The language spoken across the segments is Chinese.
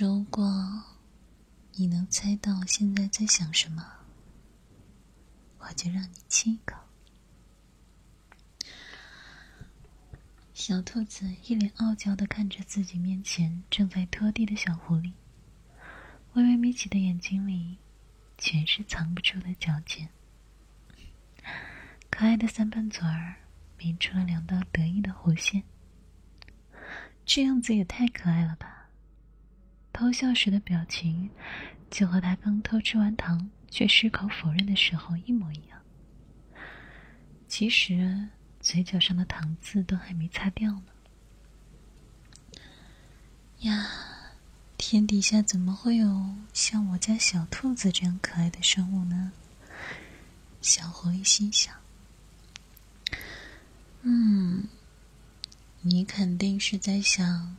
如果你能猜到我现在在想什么，我就让你亲一口。小兔子一脸傲娇的看着自己面前正在拖地的小狐狸，微微眯起的眼睛里全是藏不住的矫情。可爱的三瓣嘴儿抿出了两道得意的弧线，这样子也太可爱了吧！偷笑时的表情，就和他刚偷吃完糖却矢口否认的时候一模一样。其实，嘴角上的糖渍都还没擦掉呢。呀，天底下怎么会有像我家小兔子这样可爱的生物呢？小狐狸心想。嗯，你肯定是在想，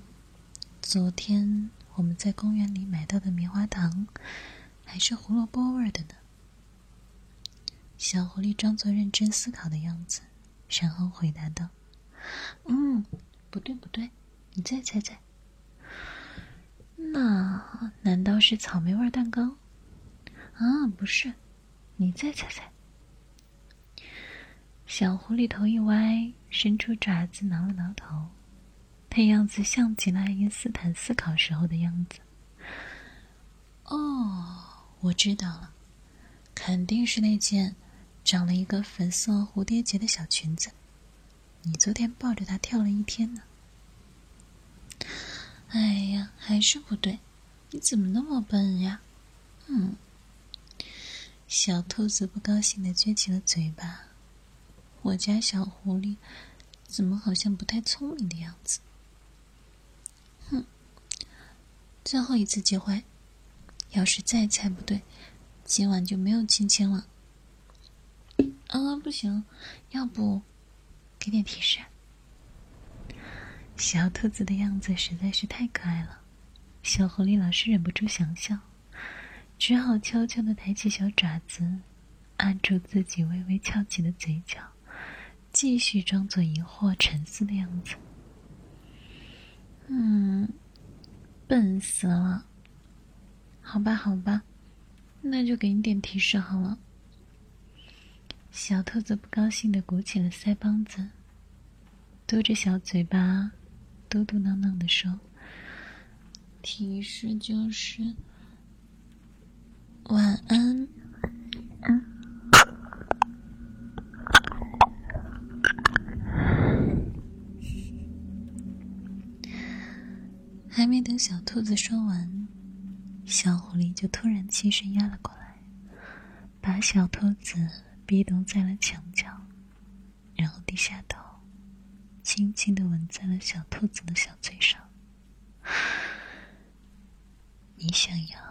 昨天我们在公园里买到的棉花糖，还是胡萝卜味的呢？小狐狸装作认真思考的样子，然后回答道：“嗯，不对不对，你再猜猜。那难道是草莓味蛋糕？啊，不是，你再猜猜。”小狐狸头一歪，伸出爪子挠了挠头，那样子像极了爱因斯坦思考时候的样子。哦，我知道了，肯定是那件长了一个粉色蝴蝶结的小裙子。你昨天抱着它跳了一天呢。哎呀，还是不对，你怎么那么笨呀？嗯，小兔子不高兴的撅起了嘴巴。我家小狐狸怎么好像不太聪明的样子？最后一次机会，要是再猜不对，今晚就没有亲亲了。啊，不行，要不给点提示？小兔子的样子实在是太可爱了，小狐狸老是忍不住想笑，只好悄悄的抬起小爪子，按住自己微微翘起的嘴角。继续装作疑惑、沉思的样子。嗯，笨死了。好吧，好吧，那就给你点提示好了。小兔子不高兴的鼓起了腮帮子，嘟着小嘴巴，嘟嘟囔囔的说：“提示就是晚安。”嗯。还没等小兔子说完，小狐狸就突然起身压了过来，把小兔子逼咚在了墙角，然后低下头，轻轻的吻在了小兔子的小嘴上。你想要？